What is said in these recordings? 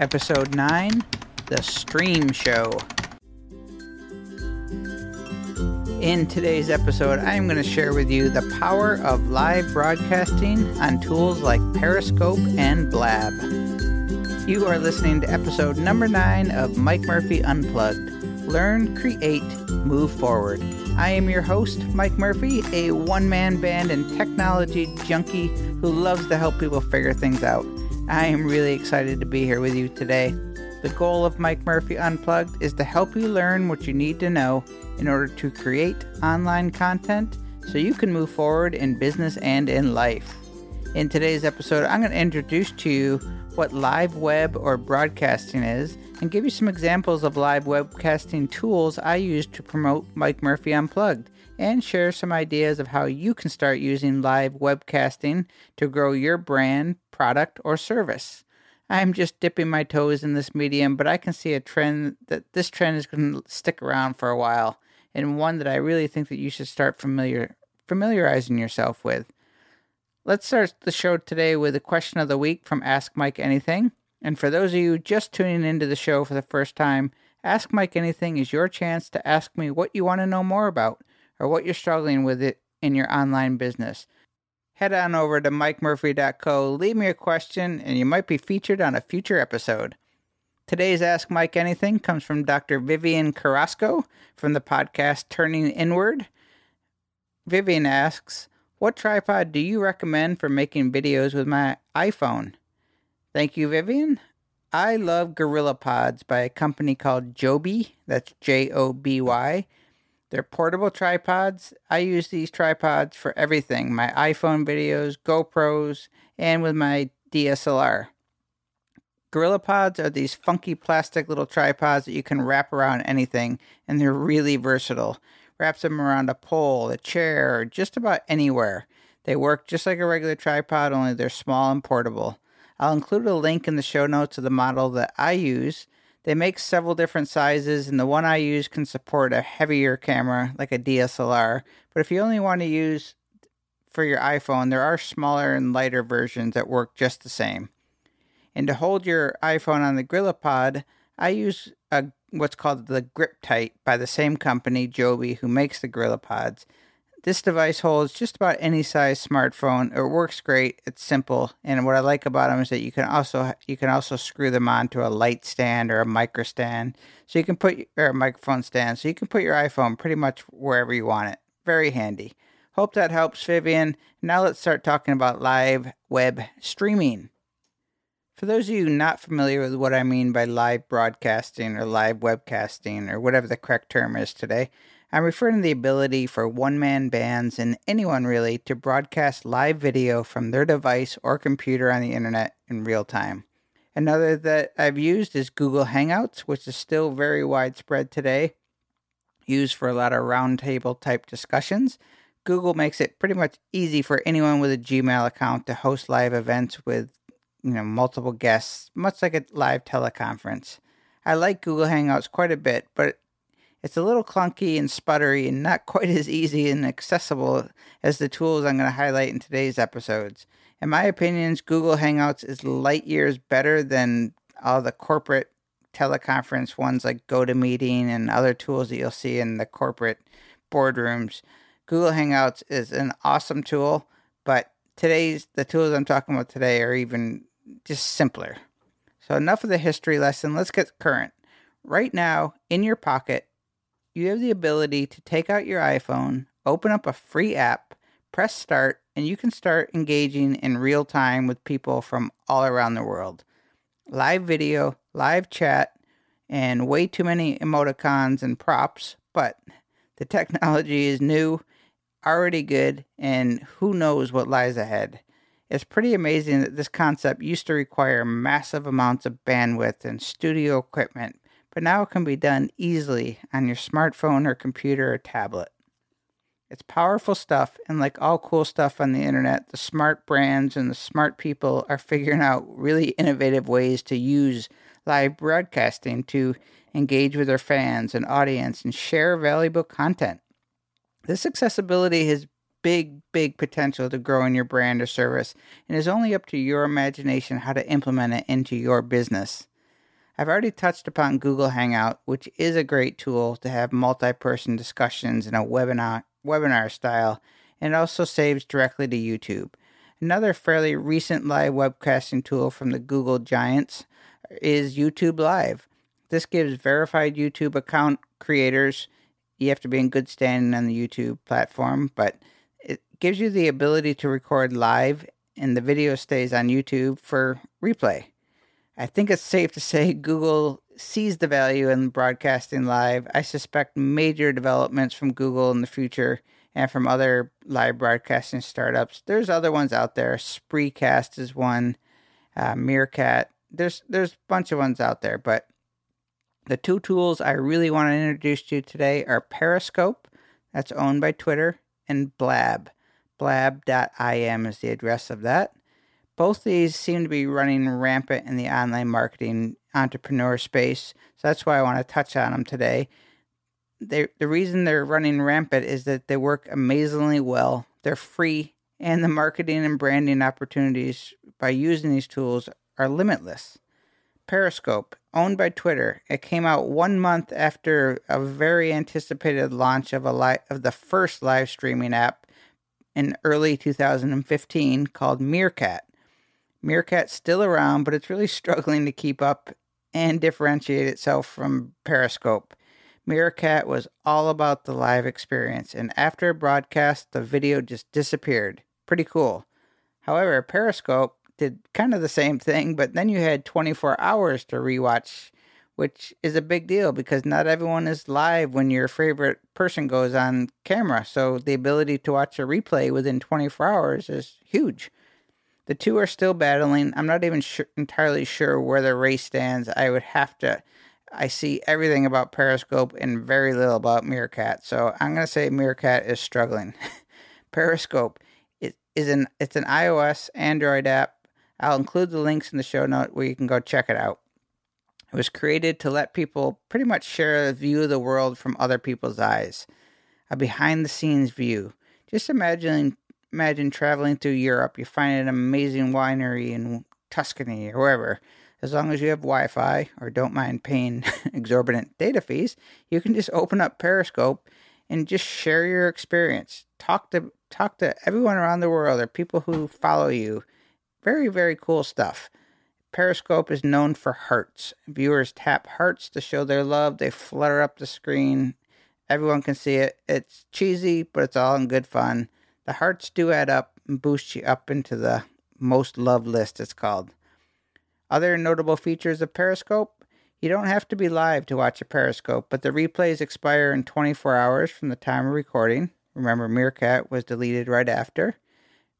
Episode 9 The Stream Show. In today's episode, I'm going to share with you the power of live broadcasting on tools like Periscope and Blab. You are listening to episode number 9 of Mike Murphy Unplugged Learn, Create, Move Forward. I am your host, Mike Murphy, a one man band and technology junkie who loves to help people figure things out. I am really excited to be here with you today. The goal of Mike Murphy Unplugged is to help you learn what you need to know in order to create online content so you can move forward in business and in life. In today's episode, I'm going to introduce to you what live web or broadcasting is and give you some examples of live webcasting tools I use to promote Mike Murphy Unplugged and share some ideas of how you can start using live webcasting to grow your brand, product, or service. I'm just dipping my toes in this medium, but I can see a trend that this trend is going to stick around for a while, and one that I really think that you should start familiar familiarizing yourself with. Let's start the show today with a question of the week from Ask Mike Anything. And for those of you just tuning into the show for the first time, Ask Mike Anything is your chance to ask me what you want to know more about or what you're struggling with it in your online business. Head on over to mikemurphy.co, leave me a question, and you might be featured on a future episode. Today's Ask Mike Anything comes from Dr. Vivian Carrasco from the podcast Turning Inward. Vivian asks, What tripod do you recommend for making videos with my iPhone? Thank you, Vivian. I love GorillaPods by a company called Joby. That's J O B Y. They're portable tripods. I use these tripods for everything my iPhone videos, GoPros, and with my DSLR. GorillaPods are these funky plastic little tripods that you can wrap around anything, and they're really versatile. Wraps them around a pole, a chair, or just about anywhere. They work just like a regular tripod, only they're small and portable. I'll include a link in the show notes of the model that I use they make several different sizes, and the one I use can support a heavier camera like a DSLR. But if you only want to use for your iPhone, there are smaller and lighter versions that work just the same. And to hold your iPhone on the GorillaPod, I use a what's called the Grip Tight by the same company, Joby, who makes the GorillaPods. This device holds just about any size smartphone. It works great. It's simple, and what I like about them is that you can also you can also screw them onto a light stand or a micro stand, so you can put or a microphone stand, so you can put your iPhone pretty much wherever you want it. Very handy. Hope that helps, Vivian. Now let's start talking about live web streaming. For those of you not familiar with what I mean by live broadcasting or live webcasting or whatever the correct term is today, I'm referring to the ability for one man bands and anyone really to broadcast live video from their device or computer on the internet in real time. Another that I've used is Google Hangouts, which is still very widespread today, used for a lot of roundtable type discussions. Google makes it pretty much easy for anyone with a Gmail account to host live events with you know multiple guests, much like a live teleconference. I like Google Hangouts quite a bit, but it's a little clunky and sputtery and not quite as easy and accessible as the tools I'm going to highlight in today's episodes. In my opinions, Google Hangouts is light years better than all the corporate teleconference ones like GoToMeeting and other tools that you'll see in the corporate boardrooms. Google Hangouts is an awesome tool, but today's the tools I'm talking about today are even just simpler. So enough of the history lesson, let's get current. Right now, in your pocket, you have the ability to take out your iPhone, open up a free app, press start, and you can start engaging in real time with people from all around the world. Live video, live chat, and way too many emoticons and props, but the technology is new, already good, and who knows what lies ahead. It's pretty amazing that this concept used to require massive amounts of bandwidth and studio equipment but now it can be done easily on your smartphone or computer or tablet. It's powerful stuff, and like all cool stuff on the internet, the smart brands and the smart people are figuring out really innovative ways to use live broadcasting to engage with their fans and audience and share valuable content. This accessibility has big, big potential to grow in your brand or service, and is only up to your imagination how to implement it into your business. I've already touched upon Google Hangout, which is a great tool to have multi person discussions in a webinar, webinar style, and it also saves directly to YouTube. Another fairly recent live webcasting tool from the Google giants is YouTube Live. This gives verified YouTube account creators, you have to be in good standing on the YouTube platform, but it gives you the ability to record live and the video stays on YouTube for replay. I think it's safe to say Google sees the value in broadcasting live. I suspect major developments from Google in the future and from other live broadcasting startups. There's other ones out there. Spreecast is one. Uh, Meerkat. There's there's a bunch of ones out there, but the two tools I really want to introduce to you today are Periscope, that's owned by Twitter, and Blab. Blab.im is the address of that. Both these seem to be running rampant in the online marketing entrepreneur space, so that's why I want to touch on them today. They, the reason they're running rampant is that they work amazingly well. They're free, and the marketing and branding opportunities by using these tools are limitless. Periscope, owned by Twitter, it came out one month after a very anticipated launch of a li- of the first live streaming app in early 2015 called Meerkat. Meerkat's still around, but it's really struggling to keep up and differentiate itself from Periscope. Meerkat was all about the live experience, and after a broadcast, the video just disappeared. Pretty cool. However, Periscope did kind of the same thing, but then you had 24 hours to rewatch, which is a big deal because not everyone is live when your favorite person goes on camera. So the ability to watch a replay within 24 hours is huge. The two are still battling. I'm not even entirely sure where the race stands. I would have to. I see everything about Periscope and very little about Meerkat. So I'm going to say Meerkat is struggling. Periscope it is an it's an iOS Android app. I'll include the links in the show note where you can go check it out. It was created to let people pretty much share a view of the world from other people's eyes, a behind the scenes view. Just imagine imagine traveling through Europe, you find an amazing winery in Tuscany or wherever. As long as you have Wi Fi or don't mind paying exorbitant data fees, you can just open up Periscope and just share your experience. Talk to talk to everyone around the world or people who follow you. Very, very cool stuff. Periscope is known for hearts. Viewers tap hearts to show their love. They flutter up the screen. Everyone can see it. It's cheesy, but it's all in good fun. The hearts do add up and boost you up into the most loved list, it's called. Other notable features of Periscope you don't have to be live to watch a Periscope, but the replays expire in 24 hours from the time of recording. Remember, Meerkat was deleted right after.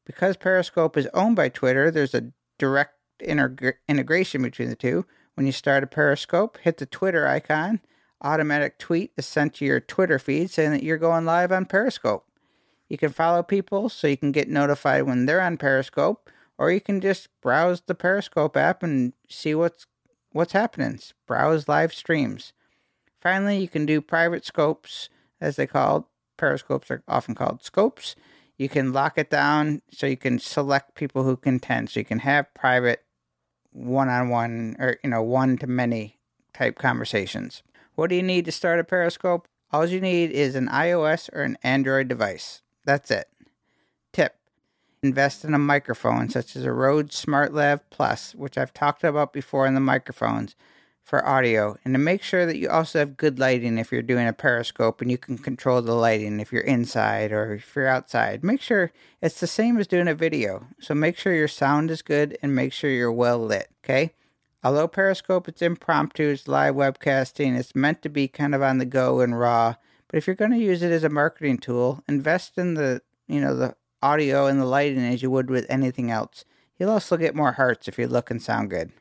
Because Periscope is owned by Twitter, there's a direct integ- integration between the two. When you start a Periscope, hit the Twitter icon. Automatic tweet is sent to your Twitter feed saying that you're going live on Periscope. You can follow people so you can get notified when they're on Periscope, or you can just browse the Periscope app and see what's what's happening. Browse live streams. Finally, you can do private scopes, as they call periscopes are often called scopes. You can lock it down so you can select people who can attend. So you can have private one-on-one or you know one to many type conversations. What do you need to start a periscope? All you need is an iOS or an Android device. That's it. Tip Invest in a microphone such as a Rode SmartLav Plus, which I've talked about before in the microphones for audio, and to make sure that you also have good lighting if you're doing a periscope and you can control the lighting if you're inside or if you're outside. Make sure it's the same as doing a video. So make sure your sound is good and make sure you're well lit, okay? Although Periscope it's impromptu, it's live webcasting, it's meant to be kind of on the go and raw but if you're going to use it as a marketing tool, invest in the, you know, the audio and the lighting as you would with anything else. You'll also get more hearts if you look and sound good.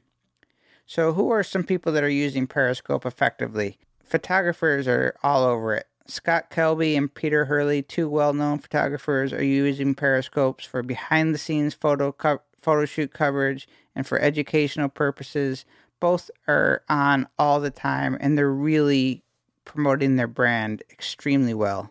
So, who are some people that are using Periscope effectively? Photographers are all over it. Scott Kelby and Peter Hurley, two well known photographers, are using Periscopes for behind the scenes photo, co- photo shoot coverage and for educational purposes. Both are on all the time and they're really promoting their brand extremely well.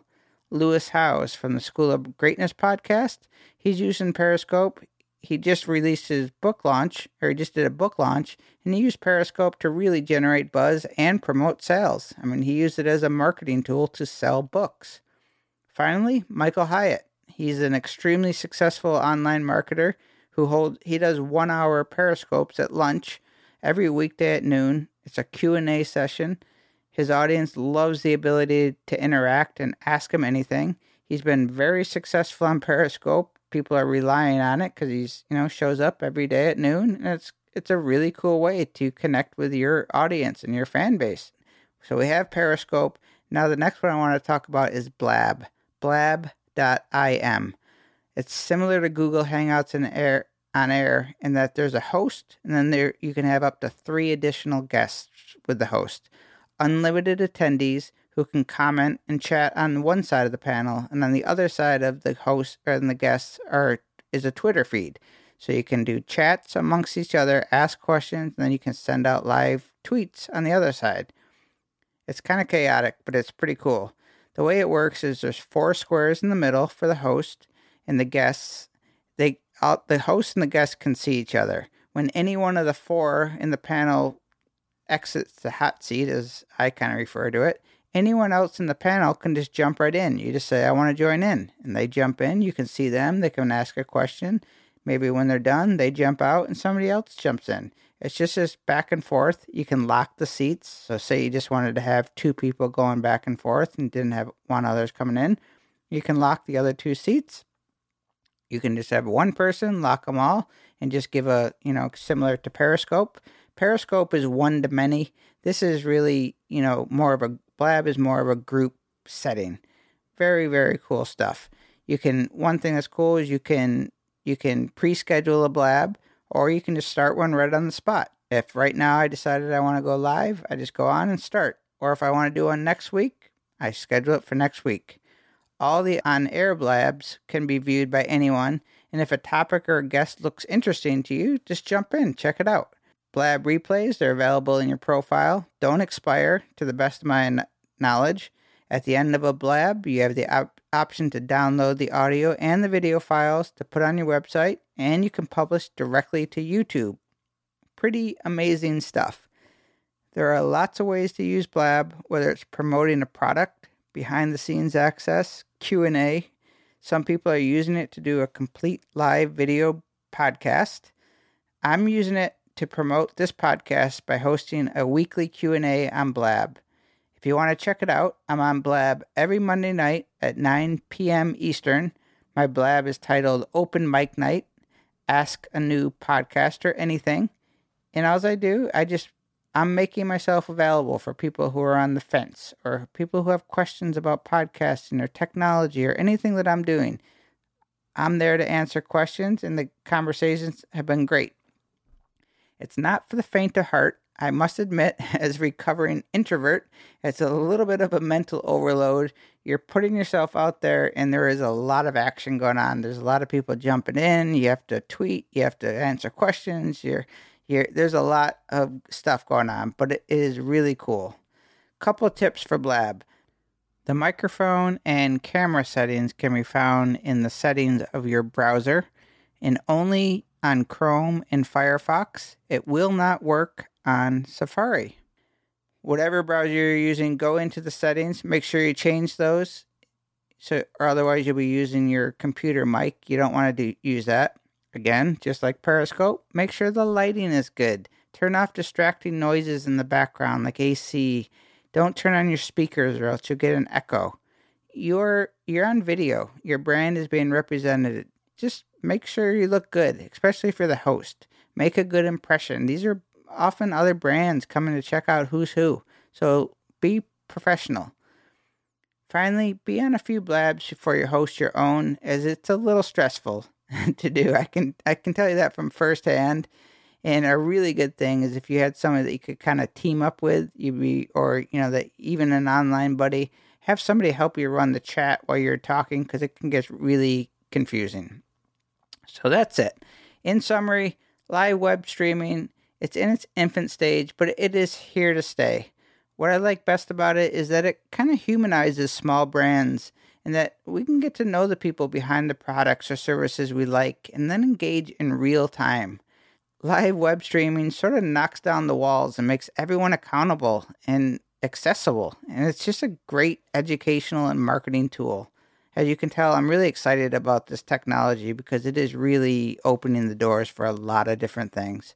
Lewis Howes from the School of Greatness podcast, he's using Periscope. he just released his book launch, or he just did a book launch, and he used Periscope to really generate buzz and promote sales. I mean, he used it as a marketing tool to sell books. Finally, Michael Hyatt. He's an extremely successful online marketer who hold he does 1-hour periscopes at lunch every weekday at noon. It's a Q&A session. His audience loves the ability to interact and ask him anything. He's been very successful on Periscope. People are relying on it because he's you know shows up every day at noon, and it's it's a really cool way to connect with your audience and your fan base. So we have Periscope. Now the next one I want to talk about is Blab. Blab.im. It's similar to Google Hangouts in air on air in that there's a host and then there you can have up to 3 additional guests with the host. Unlimited attendees who can comment and chat on one side of the panel and on the other side of the host or the guests are is a Twitter feed. So you can do chats amongst each other, ask questions, and then you can send out live tweets on the other side. It's kind of chaotic, but it's pretty cool. The way it works is there's four squares in the middle for the host and the guests. They all, the host and the guests can see each other. When any one of the four in the panel exits the hot seat, as I kind of refer to it, anyone else in the panel can just jump right in. You just say, I want to join in. And they jump in. You can see them. They can ask a question. Maybe when they're done, they jump out and somebody else jumps in. It's just this back and forth. You can lock the seats. So, say you just wanted to have two people going back and forth and didn't have one others coming in, you can lock the other two seats. You can just have one person, lock them all, and just give a, you know, similar to Periscope. Periscope is one to many. This is really, you know, more of a Blab is more of a group setting. Very, very cool stuff. You can, one thing that's cool is you can you can pre-schedule a blab or you can just start one right on the spot. If right now I decided I want to go live, I just go on and start. Or if I want to do one next week, I schedule it for next week. All the on air blabs can be viewed by anyone, and if a topic or a guest looks interesting to you, just jump in, check it out. Blab replays, they're available in your profile, don't expire to the best of my knowledge. At the end of a blab, you have the op- option to download the audio and the video files to put on your website, and you can publish directly to YouTube. Pretty amazing stuff. There are lots of ways to use Blab, whether it's promoting a product, behind the scenes access, Q&A. Some people are using it to do a complete live video podcast. I'm using it to promote this podcast by hosting a weekly Q&A on Blab. If you want to check it out, I'm on Blab every Monday night at 9 p.m. Eastern. My Blab is titled Open Mic Night. Ask a new podcaster anything. And as I do, I just I'm making myself available for people who are on the fence or people who have questions about podcasting or technology or anything that I'm doing. I'm there to answer questions, and the conversations have been great. It's not for the faint of heart. I must admit, as recovering introvert, it's a little bit of a mental overload. You're putting yourself out there, and there is a lot of action going on. There's a lot of people jumping in. You have to tweet. You have to answer questions. You're, you're, there's a lot of stuff going on, but it is really cool. Couple tips for Blab. The microphone and camera settings can be found in the settings of your browser, and only on Chrome and Firefox. It will not work on Safari. Whatever browser you're using, go into the settings, make sure you change those. So, or otherwise, you'll be using your computer mic. You don't want to do, use that. Again, just like Periscope, make sure the lighting is good. Turn off distracting noises in the background like AC. Don't turn on your speakers or else you'll get an echo. You're you're on video. Your brand is being represented. Just make sure you look good, especially for the host. Make a good impression. These are often other brands coming to check out who's who. So be professional. Finally, be on a few blabs before you host your own, as it's a little stressful to do. I can I can tell you that from firsthand. And a really good thing is if you had somebody that you could kind of team up with, you'd be, or you know, that even an online buddy, have somebody help you run the chat while you're talking because it can get really confusing. So that's it. In summary, live web streaming it's in its infant stage, but it is here to stay. What I like best about it is that it kind of humanizes small brands and that we can get to know the people behind the products or services we like and then engage in real time. Live web streaming sort of knocks down the walls and makes everyone accountable and accessible. And it's just a great educational and marketing tool. As you can tell, I'm really excited about this technology because it is really opening the doors for a lot of different things.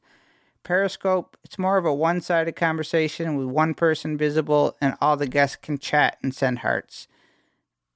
Periscope, it's more of a one sided conversation with one person visible and all the guests can chat and send hearts.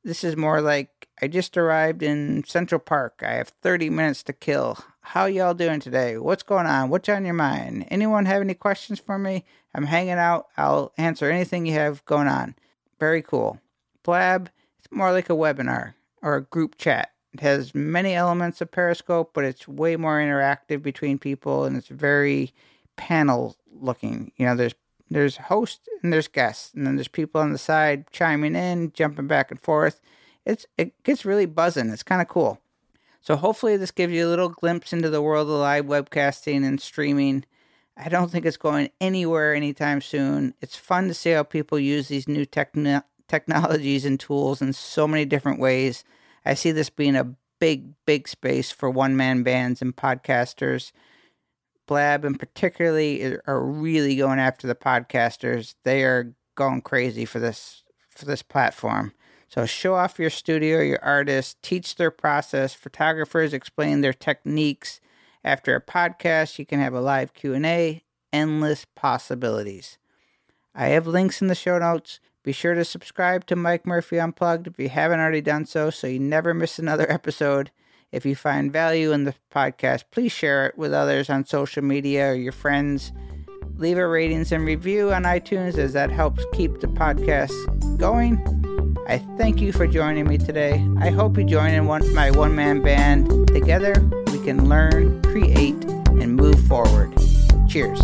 This is more like I just arrived in Central Park. I have 30 minutes to kill. How y'all doing today? What's going on? What's on your mind? Anyone have any questions for me? I'm hanging out. I'll answer anything you have going on. Very cool. Blab, more like a webinar or a group chat. It has many elements of Periscope, but it's way more interactive between people and it's very panel looking. You know, there's there's host and there's guests, and then there's people on the side chiming in, jumping back and forth. It's it gets really buzzing. It's kind of cool. So hopefully this gives you a little glimpse into the world of live webcasting and streaming. I don't think it's going anywhere anytime soon. It's fun to see how people use these new techn- technologies and tools in so many different ways. I see this being a big, big space for one man bands and podcasters Blab and particularly are really going after the podcasters. They are going crazy for this for this platform. So show off your studio, your artists, teach their process. Photographers explain their techniques. After a podcast, you can have a live Q&A, endless possibilities. I have links in the show notes. Be sure to subscribe to Mike Murphy Unplugged if you haven't already done so so you never miss another episode. If you find value in the podcast, please share it with others on social media or your friends. Leave a ratings and review on iTunes as that helps keep the podcast going. I thank you for joining me today. I hope you join in one, my one man band. Together, we can learn, create, and move forward. Cheers.